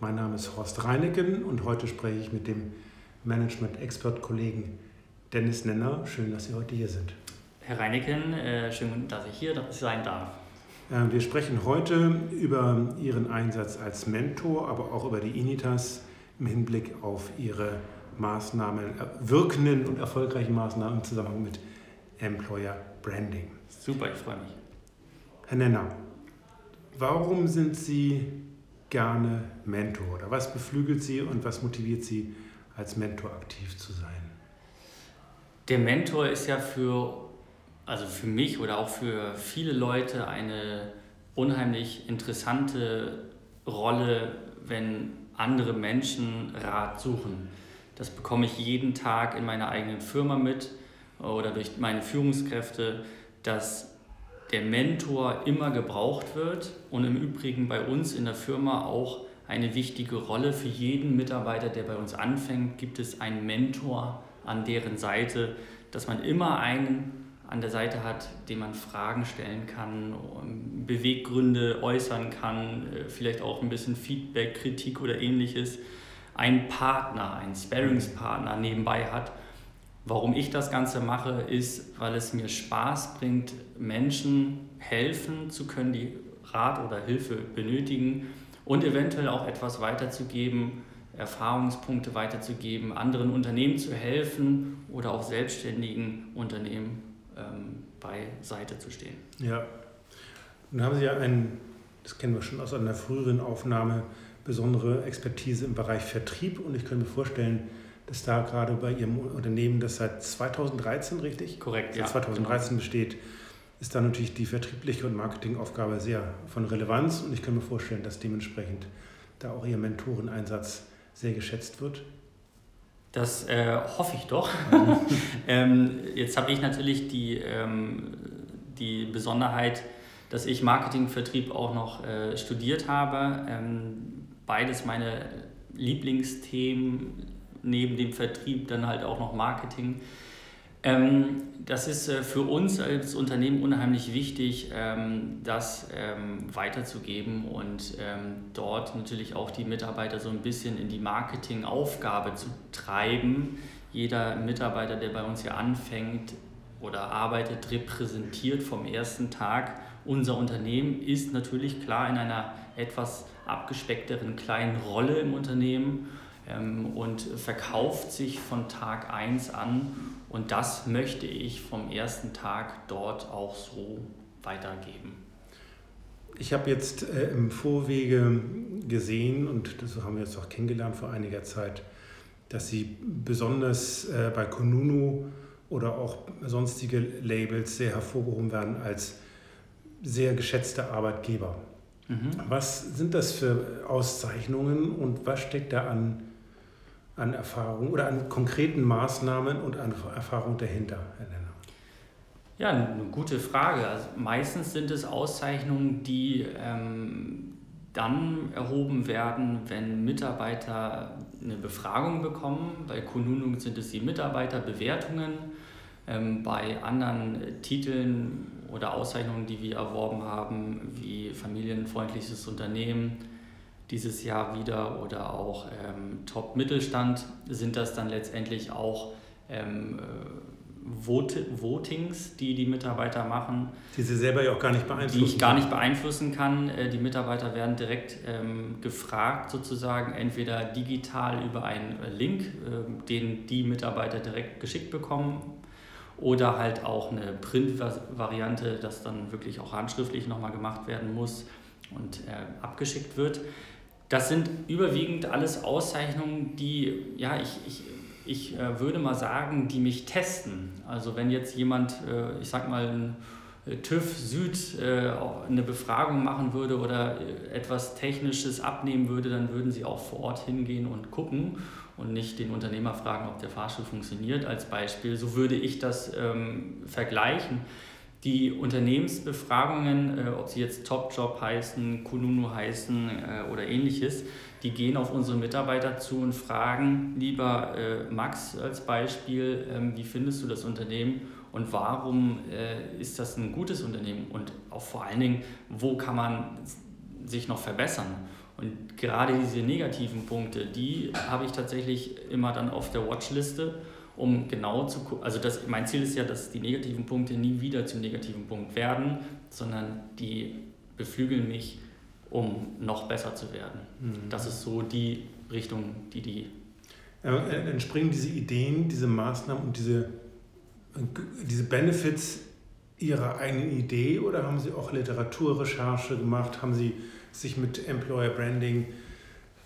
Mein Name ist Horst Reineken und heute spreche ich mit dem Management-Expert-Kollegen Dennis Nenner. Schön, dass Sie heute hier sind. Herr Reineken, äh, schön, dass ich hier sein darf. Äh, wir sprechen heute über Ihren Einsatz als Mentor, aber auch über die Initas im Hinblick auf Ihre Maßnahmen, äh, wirkenden und erfolgreichen Maßnahmen im Zusammenhang mit Employer Branding. Super, ich freue mich. Herr Nenner, warum sind Sie gerne Mentor? Oder was beflügelt Sie und was motiviert Sie, als Mentor aktiv zu sein? Der Mentor ist ja für, also für mich oder auch für viele Leute eine unheimlich interessante Rolle, wenn andere Menschen Rat suchen. Das bekomme ich jeden Tag in meiner eigenen Firma mit oder durch meine Führungskräfte, dass der Mentor immer gebraucht wird und im Übrigen bei uns in der Firma auch eine wichtige Rolle. Für jeden Mitarbeiter, der bei uns anfängt, gibt es einen Mentor an deren Seite, dass man immer einen an der Seite hat, dem man Fragen stellen kann, Beweggründe äußern kann, äh, vielleicht auch ein bisschen Feedback, Kritik oder ähnliches. Ein Partner, ein Sparringspartner nebenbei hat Warum ich das Ganze mache, ist, weil es mir Spaß bringt, Menschen helfen zu können, die Rat oder Hilfe benötigen und eventuell auch etwas weiterzugeben, Erfahrungspunkte weiterzugeben, anderen Unternehmen zu helfen oder auch selbstständigen Unternehmen ähm, beiseite zu stehen. Ja, nun haben Sie ja ein, das kennen wir schon aus einer früheren Aufnahme, besondere Expertise im Bereich Vertrieb und ich könnte mir vorstellen, dass da gerade bei Ihrem Unternehmen, das seit 2013, richtig? Korrekt, ja. 2013 genau. besteht, ist da natürlich die vertriebliche und Marketingaufgabe sehr von Relevanz und ich kann mir vorstellen, dass dementsprechend da auch Ihr Mentoreneinsatz sehr geschätzt wird. Das äh, hoffe ich doch. ähm, jetzt habe ich natürlich die, ähm, die Besonderheit, dass ich Marketingvertrieb auch noch äh, studiert habe. Ähm, beides meine Lieblingsthemen neben dem Vertrieb dann halt auch noch Marketing. Ähm, das ist äh, für uns als Unternehmen unheimlich wichtig, ähm, das ähm, weiterzugeben und ähm, dort natürlich auch die Mitarbeiter so ein bisschen in die Marketingaufgabe zu treiben. Jeder Mitarbeiter, der bei uns hier anfängt oder arbeitet, repräsentiert vom ersten Tag unser Unternehmen, ist natürlich klar in einer etwas abgespeckteren kleinen Rolle im Unternehmen und verkauft sich von Tag 1 an. Und das möchte ich vom ersten Tag dort auch so weitergeben. Ich habe jetzt äh, im Vorwege gesehen, und das haben wir jetzt auch kennengelernt vor einiger Zeit, dass Sie besonders äh, bei Konunu oder auch sonstige Labels sehr hervorgehoben werden als sehr geschätzte Arbeitgeber. Mhm. Was sind das für Auszeichnungen und was steckt da an an Erfahrung oder an konkreten Maßnahmen und an Erfahrung dahinter, Herr Lenner? Ja, eine gute Frage. Also meistens sind es Auszeichnungen, die ähm, dann erhoben werden, wenn Mitarbeiter eine Befragung bekommen. Bei Kununu sind es die Mitarbeiterbewertungen. Ähm, bei anderen Titeln oder Auszeichnungen, die wir erworben haben, wie familienfreundliches Unternehmen, dieses Jahr wieder oder auch ähm, Top-Mittelstand, sind das dann letztendlich auch ähm, äh, Vot Votings, die die Mitarbeiter machen. Die sie selber ja auch gar nicht beeinflussen Die ich gar nicht beeinflussen kann. Äh, die Mitarbeiter werden direkt ähm, gefragt, sozusagen, entweder digital über einen Link, äh, den die Mitarbeiter direkt geschickt bekommen, oder halt auch eine Print-Variante, das dann wirklich auch handschriftlich nochmal gemacht werden muss und äh, abgeschickt wird. Das sind überwiegend alles Auszeichnungen, die, ja, ich, ich, ich äh, würde mal sagen, die mich testen. Also wenn jetzt jemand, äh, ich sag mal, ein äh, TÜV Süd äh, eine Befragung machen würde oder äh, etwas Technisches abnehmen würde, dann würden sie auch vor Ort hingehen und gucken und nicht den Unternehmer fragen, ob der Fahrstuhl funktioniert als Beispiel. So würde ich das ähm, vergleichen. Die Unternehmensbefragungen, äh, ob sie jetzt Topjob heißen, Kununu heißen äh, oder ähnliches, die gehen auf unsere Mitarbeiter zu und fragen, lieber äh, Max als Beispiel, ähm, wie findest du das Unternehmen und warum äh, ist das ein gutes Unternehmen und auch vor allen Dingen, wo kann man sich noch verbessern. Und gerade diese negativen Punkte, die habe ich tatsächlich immer dann auf der Watchliste, um genau zu gucken. Also das, mein Ziel ist ja, dass die negativen Punkte nie wieder zum negativen Punkt werden, sondern die beflügeln mich, um noch besser zu werden. Mhm. Das ist so die Richtung, die die. Äh, entspringen diese Ideen, diese Maßnahmen und diese, diese Benefits Ihrer eigenen Idee oder haben Sie auch Literaturrecherche gemacht? Haben Sie sich mit Employer Branding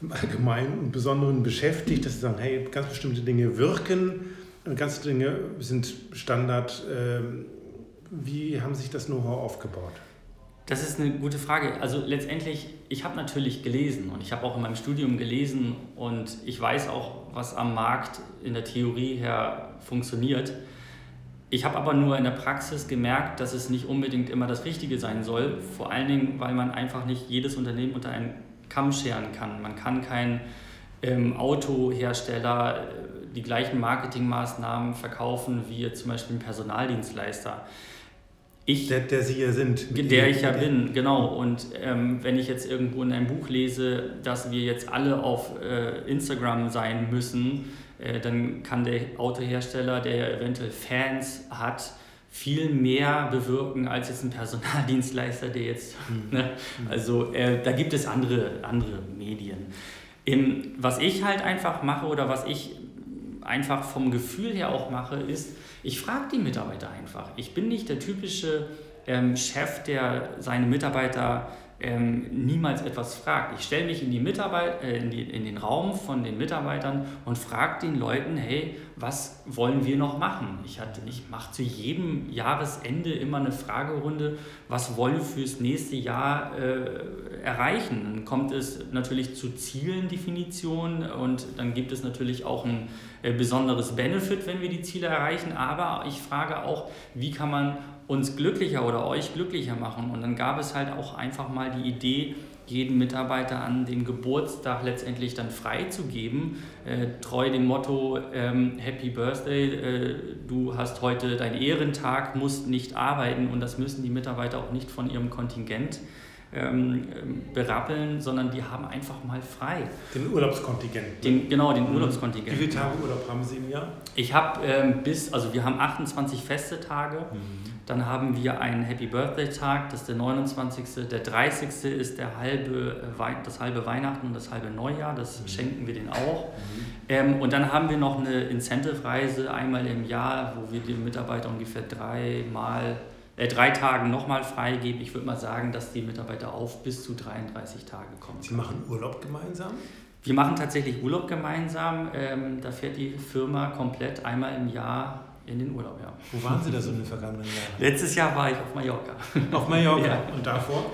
im Allgemeinen und Besonderen beschäftigt, dass Sie sagen, hey, ganz bestimmte Dinge wirken, ganz Dinge sind Standard. Ähm, wie haben sich das Know-how aufgebaut? Das ist eine gute Frage. Also letztendlich, ich habe natürlich gelesen und ich habe auch in meinem Studium gelesen und ich weiß auch, was am Markt in der Theorie her funktioniert. Ich habe aber nur in der Praxis gemerkt, dass es nicht unbedingt immer das Richtige sein soll. Vor allen Dingen, weil man einfach nicht jedes Unternehmen unter einen Kamm scheren kann. Man kann kein ähm, Autohersteller äh, die gleichen Marketingmaßnahmen verkaufen wie zum Beispiel ein Personaldienstleister. Ich, der, der Sie ja sind. Der ich ja bin, genau. Und ähm, wenn ich jetzt irgendwo in einem Buch lese, dass wir jetzt alle auf äh, Instagram sein müssen, äh, dann kann der Autohersteller, der eventuell Fans hat, viel mehr bewirken als jetzt ein Personaldienstleister, der jetzt, mhm. ne? also äh, da gibt es andere, andere Medien. Im, was ich halt einfach mache oder was ich einfach vom Gefühl her auch mache, ist, ich frage die Mitarbeiter einfach. Ich bin nicht der typische ähm, Chef, der seine Mitarbeiter ähm, niemals etwas fragt. Ich stelle mich in, die Mitarbeit äh, in, die, in den Raum von den Mitarbeitern und frage den Leuten, hey, was wollen wir noch machen? Ich, ich mache zu jedem Jahresende immer eine Fragerunde, was wollen wir fürs nächste Jahr äh, erreichen? Dann kommt es natürlich zu Zielendefinition und dann gibt es natürlich auch ein äh, besonderes Benefit, wenn wir die Ziele erreichen, aber ich frage auch, wie kann man uns glücklicher oder euch glücklicher machen. Und dann gab es halt auch einfach mal die Idee, jeden Mitarbeiter an den Geburtstag letztendlich dann freizugeben, äh, treu dem Motto ähm, Happy Birthday, äh, du hast heute deinen Ehrentag, musst nicht arbeiten. Und das müssen die Mitarbeiter auch nicht von ihrem Kontingent ähm, berappeln, sondern die haben einfach mal frei. Den Urlaubskontingent. Den, genau, den mhm. Urlaubskontingent. Wie viele Tage Urlaub haben Sie im Jahr? Ich habe ähm, bis, also wir haben 28 feste Tage. Mhm. Dann haben wir einen Happy Birthday Tag, das ist der 29. Der 30. ist der halbe, äh, das halbe Weihnachten und das halbe Neujahr, das mhm. schenken wir den auch. Mhm. Ähm, und dann haben wir noch eine Incentive-Reise einmal im Jahr, wo wir den Mitarbeitern ungefähr dreimal äh, drei Tagen nochmal freigeben. Ich würde mal sagen, dass die Mitarbeiter auf bis zu 33 Tage kommen. Sie machen Urlaub gemeinsam? Wir machen tatsächlich Urlaub gemeinsam. Ähm, da fährt die Firma komplett einmal im Jahr in den Urlaub, ja. Wo waren Sie da so in den vergangenen Jahren? Letztes Jahr war ich auf Mallorca. Auf Mallorca? ja. Und davor?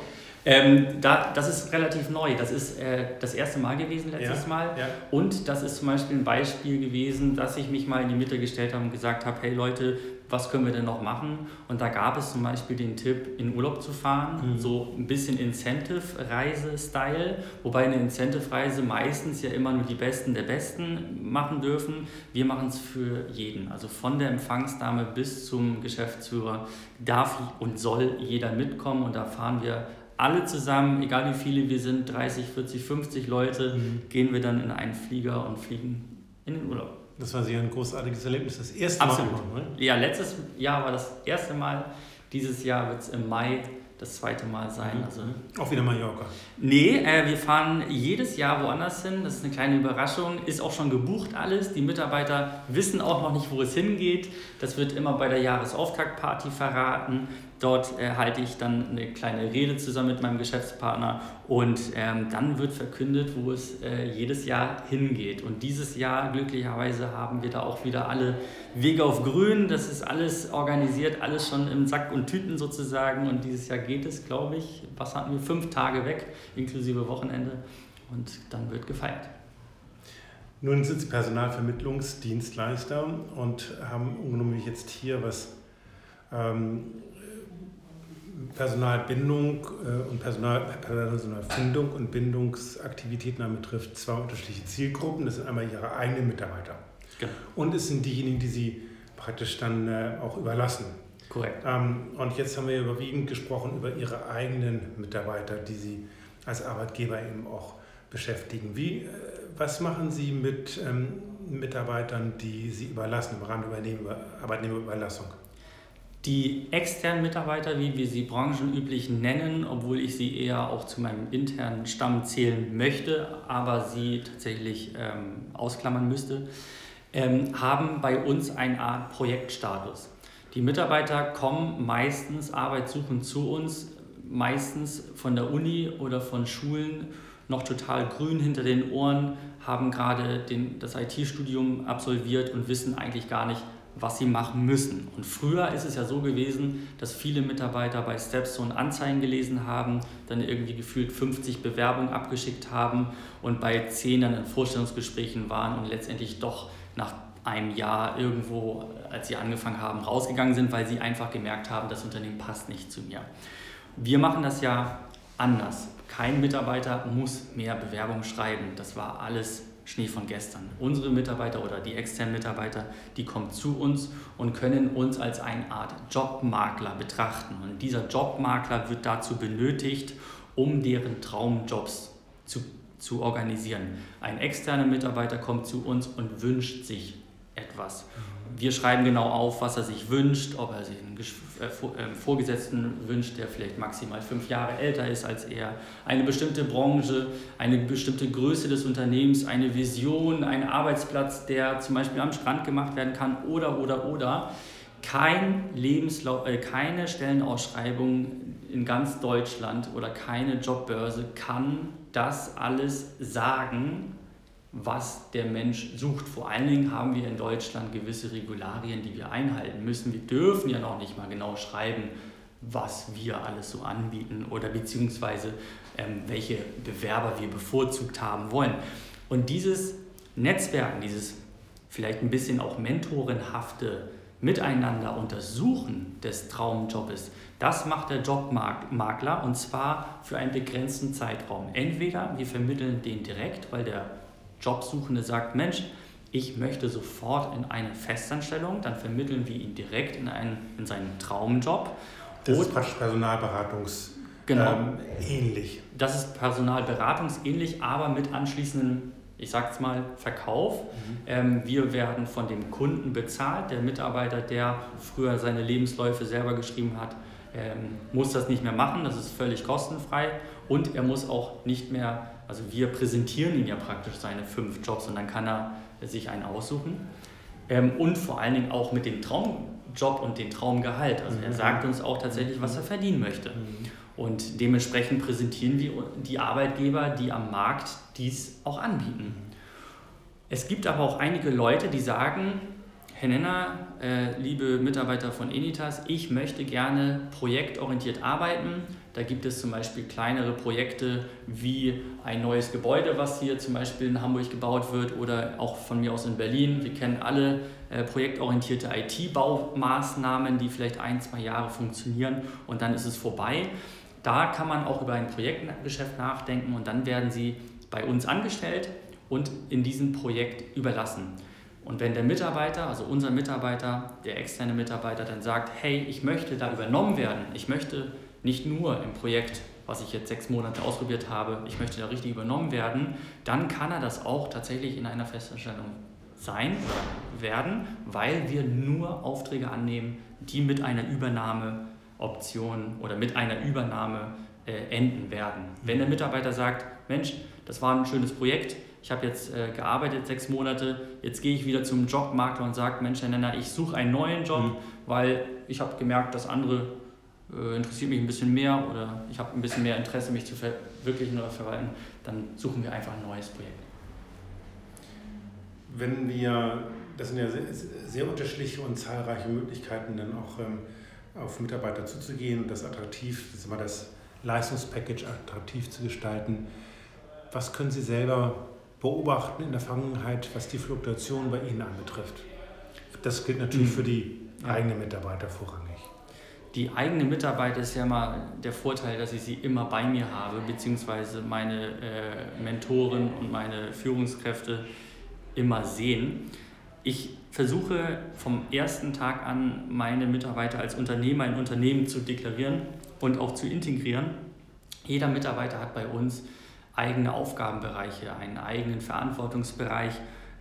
Ähm, da, das ist relativ neu. Das ist äh, das erste Mal gewesen letztes ja, Mal. Ja. Und das ist zum Beispiel ein Beispiel gewesen, dass ich mich mal in die Mitte gestellt habe und gesagt habe, hey Leute, was können wir denn noch machen? Und da gab es zum Beispiel den Tipp, in Urlaub zu fahren, mhm. so ein bisschen Incentive-Reise-Style, wobei eine Incentive-Reise meistens ja immer nur die Besten der Besten machen dürfen. Wir machen es für jeden, also von der Empfangsdame bis zum Geschäftsführer darf und soll jeder mitkommen und da fahren wir alle zusammen, egal wie viele wir sind, 30, 40, 50 Leute, mhm. gehen wir dann in einen Flieger und fliegen in den Urlaub. Das war sicher ein großartiges Erlebnis. Das erste Absolut. Mal. Absolut. Ja, letztes Jahr war das erste Mal. Dieses Jahr wird es im Mai das zweite Mal sein. Mhm. Also, auch wieder Mallorca? Nee, äh, wir fahren jedes Jahr woanders hin. Das ist eine kleine Überraschung. Ist auch schon gebucht alles. Die Mitarbeiter wissen auch noch nicht, wo es hingeht. Das wird immer bei der Jahresauftaktparty verraten. Dort äh, halte ich dann eine kleine Rede zusammen mit meinem Geschäftspartner und ähm, dann wird verkündet, wo es äh, jedes Jahr hingeht. Und dieses Jahr glücklicherweise haben wir da auch wieder alle Wege auf Grün. Das ist alles organisiert, alles schon im Sack und Tüten sozusagen. Und dieses Jahr geht es, glaube ich, was hatten wir, fünf Tage weg, inklusive Wochenende. Und dann wird gefeiert. Nun sind Sie Personalvermittlungsdienstleister und haben ungenommen jetzt hier was ähm, Personalbindung äh, und Personal, Personalfindung und Bindungsaktivitäten betrifft zwei unterschiedliche Zielgruppen. Das sind einmal Ihre eigenen Mitarbeiter. Genau. Und es sind diejenigen, die Sie praktisch dann äh, auch überlassen. Korrekt. Ähm, und jetzt haben wir überwiegend gesprochen über Ihre eigenen Mitarbeiter, die Sie als Arbeitgeber eben auch beschäftigen. Wie, äh, was machen Sie mit ähm, Mitarbeitern, die Sie überlassen, im Rahmen der Arbeitnehmerüberlassung? Die externen Mitarbeiter, wie wir sie branchenüblich nennen, obwohl ich sie eher auch zu meinem internen Stamm zählen möchte, aber sie tatsächlich ähm, ausklammern müsste, ähm, haben bei uns eine Art Projektstatus. Die Mitarbeiter kommen meistens arbeitssuchend zu uns, meistens von der Uni oder von Schulen noch total grün hinter den Ohren, haben gerade den, das IT-Studium absolviert und wissen eigentlich gar nicht, was sie machen müssen. Und früher ist es ja so gewesen, dass viele Mitarbeiter bei Stepstone Anzeigen gelesen haben, dann irgendwie gefühlt 50 Bewerbungen abgeschickt haben und bei 10 dann in Vorstellungsgesprächen waren und letztendlich doch nach einem Jahr irgendwo, als sie angefangen haben, rausgegangen sind, weil sie einfach gemerkt haben, das Unternehmen passt nicht zu mir. Wir machen das ja anders. Kein Mitarbeiter muss mehr Bewerbung schreiben. Das war alles Schnee von gestern. Unsere Mitarbeiter oder die externen Mitarbeiter, die kommen zu uns und können uns als eine Art Jobmakler betrachten. Und dieser Jobmakler wird dazu benötigt, um deren Traumjobs zu, zu organisieren. Ein externer Mitarbeiter kommt zu uns und wünscht sich etwas. Wir schreiben genau auf, was er sich wünscht, ob er sich einen äh, ähm, Vorgesetzten wünscht, der vielleicht maximal fünf Jahre älter ist als er, eine bestimmte Branche, eine bestimmte Größe des Unternehmens, eine Vision, einen Arbeitsplatz, der zum Beispiel am Strand gemacht werden kann oder, oder, oder. Kein Lebenslauf, äh, keine Stellenausschreibung in ganz Deutschland oder keine Jobbörse kann das alles sagen, was der Mensch sucht. Vor allen Dingen haben wir in Deutschland gewisse Regularien, die wir einhalten müssen. Wir dürfen ja noch nicht mal genau schreiben, was wir alles so anbieten oder beziehungsweise ähm, welche Bewerber wir bevorzugt haben wollen. Und dieses Netzwerken, dieses vielleicht ein bisschen auch mentorenhafte Miteinander untersuchen des Traumjobs, das macht der Jobmakler und zwar für einen begrenzten Zeitraum. Entweder wir vermitteln den direkt, weil der Jobsuchende sagt, Mensch, ich möchte sofort in eine Festanstellung, dann vermitteln wir ihn direkt in, einen, in seinen Traumjob. Das ist praktisch Personalberatungs genau. ähm, ähnlich. Das ist Personalberatungsähnlich, aber mit anschließendem, ich sag's mal, Verkauf. Mhm. Ähm, wir werden von dem Kunden bezahlt. Der Mitarbeiter, der früher seine Lebensläufe selber geschrieben hat, ähm, muss das nicht mehr machen. Das ist völlig kostenfrei. Und er muss auch nicht mehr also wir präsentieren ihm ja praktisch seine fünf Jobs und dann kann er sich einen aussuchen. Ähm, und vor allen Dingen auch mit dem Traumjob und dem Traumgehalt. Also er mhm. sagt uns auch tatsächlich, was er verdienen möchte. Mhm. Und dementsprechend präsentieren wir die Arbeitgeber, die am Markt dies auch anbieten. Es gibt aber auch einige Leute, die sagen, Herr Nenner, äh, liebe Mitarbeiter von Enitas, ich möchte gerne projektorientiert arbeiten. Da gibt es zum Beispiel kleinere Projekte wie ein neues Gebäude, was hier zum Beispiel in Hamburg gebaut wird oder auch von mir aus in Berlin. Wir kennen alle äh, projektorientierte IT-Baumaßnahmen, die vielleicht ein, zwei Jahre funktionieren und dann ist es vorbei. Da kann man auch über ein Projektgeschäft nachdenken und dann werden sie bei uns angestellt und in diesem Projekt überlassen. Und wenn der Mitarbeiter, also unser Mitarbeiter, der externe Mitarbeiter dann sagt, hey, ich möchte da übernommen werden, ich möchte nicht nur im Projekt, was ich jetzt sechs Monate ausprobiert habe, ich möchte da richtig übernommen werden, dann kann er das auch tatsächlich in einer Festanstellung sein oder werden, weil wir nur Aufträge annehmen, die mit einer Übernahmeoption oder mit einer Übernahme äh, enden werden. Wenn der Mitarbeiter sagt, Mensch, das war ein schönes Projekt, ich habe jetzt äh, gearbeitet sechs Monate, jetzt gehe ich wieder zum Jobmakler und sage, Mensch, Herr Nenner, ich suche einen neuen Job, mhm. weil ich habe gemerkt, das andere äh, interessiert mich ein bisschen mehr oder ich habe ein bisschen mehr Interesse, mich zu verwirklichen oder verwalten, dann suchen wir einfach ein neues Projekt. Wenn wir, das sind ja sehr, sehr unterschiedliche und zahlreiche Möglichkeiten, dann auch ähm, auf Mitarbeiter zuzugehen und das attraktiv, das ist immer das Leistungspackage attraktiv zu gestalten. Was können Sie selber beobachten in der Vergangenheit, was die Fluktuation bei Ihnen anbetrifft? Das gilt natürlich mhm. für die eigenen Mitarbeiter vorrangig. Die eigene Mitarbeiter ist ja mal der Vorteil, dass ich sie immer bei mir habe, beziehungsweise meine äh, Mentoren und meine Führungskräfte immer sehen. Ich versuche vom ersten Tag an, meine Mitarbeiter als Unternehmer in Unternehmen zu deklarieren und auch zu integrieren Jeder Mitarbeiter hat bei uns eigene Aufgabenbereiche, einen eigenen Verantwortungsbereich,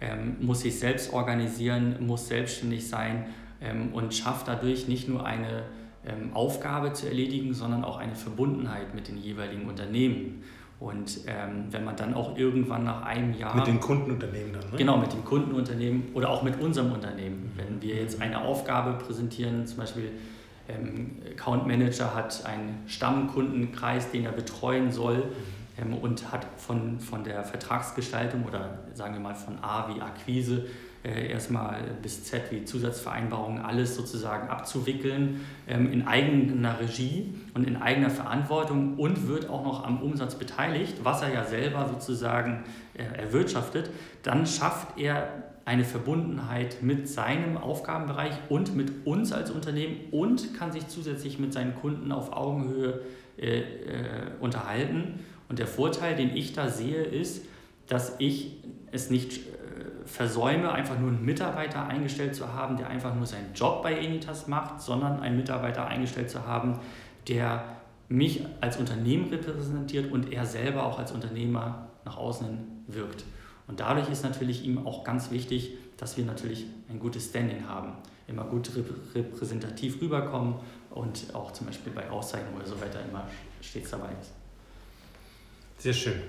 ähm, muss sich selbst organisieren, muss selbstständig sein ähm, und schafft dadurch nicht nur eine ähm, Aufgabe zu erledigen, sondern auch eine Verbundenheit mit den jeweiligen Unternehmen. Und ähm, wenn man dann auch irgendwann nach einem Jahr. Mit den Kundenunternehmen dann, ne? Genau, mit dem Kundenunternehmen oder auch mit unserem Unternehmen. Mhm. Wenn wir jetzt eine Aufgabe präsentieren, zum Beispiel ähm, Account Manager hat einen Stammkundenkreis, den er betreuen soll mhm. ähm, und hat von, von der Vertragsgestaltung oder sagen wir mal von A wie Akquise erstmal bis Z wie Zusatzvereinbarungen alles sozusagen abzuwickeln ähm, in eigener Regie und in eigener Verantwortung und wird auch noch am Umsatz beteiligt, was er ja selber sozusagen äh, erwirtschaftet, dann schafft er eine Verbundenheit mit seinem Aufgabenbereich und mit uns als Unternehmen und kann sich zusätzlich mit seinen Kunden auf Augenhöhe äh, äh, unterhalten. Und der Vorteil, den ich da sehe, ist, dass ich es nicht äh, versäume, einfach nur einen Mitarbeiter eingestellt zu haben, der einfach nur seinen Job bei Enitas macht, sondern einen Mitarbeiter eingestellt zu haben, der mich als Unternehmen repräsentiert und er selber auch als Unternehmer nach außen wirkt. Und dadurch ist natürlich ihm auch ganz wichtig, dass wir natürlich ein gutes Standing haben, immer gut repräsentativ rüberkommen und auch zum Beispiel bei Auszeichnungen oder so weiter immer stets dabei ist. Sehr schön.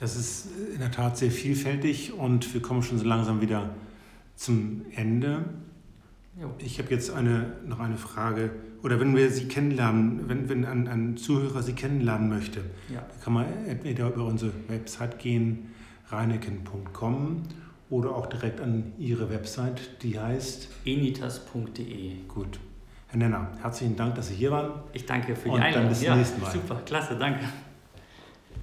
Das ist in der Tat sehr vielfältig und wir kommen schon so langsam wieder zum Ende. Ich habe jetzt eine, noch eine Frage, oder wenn wir Sie kennenlernen, wenn, wenn ein, ein Zuhörer Sie kennenlernen möchte, ja. kann man entweder über unsere Website gehen, reineken.com oder auch direkt an Ihre Website, die heißt enitas.de. Gut. Herr Nenner, herzlichen Dank, dass Sie hier waren. Ich danke für die Einladung. Dann bis zum ja, nächsten Mal. Super, klasse, danke.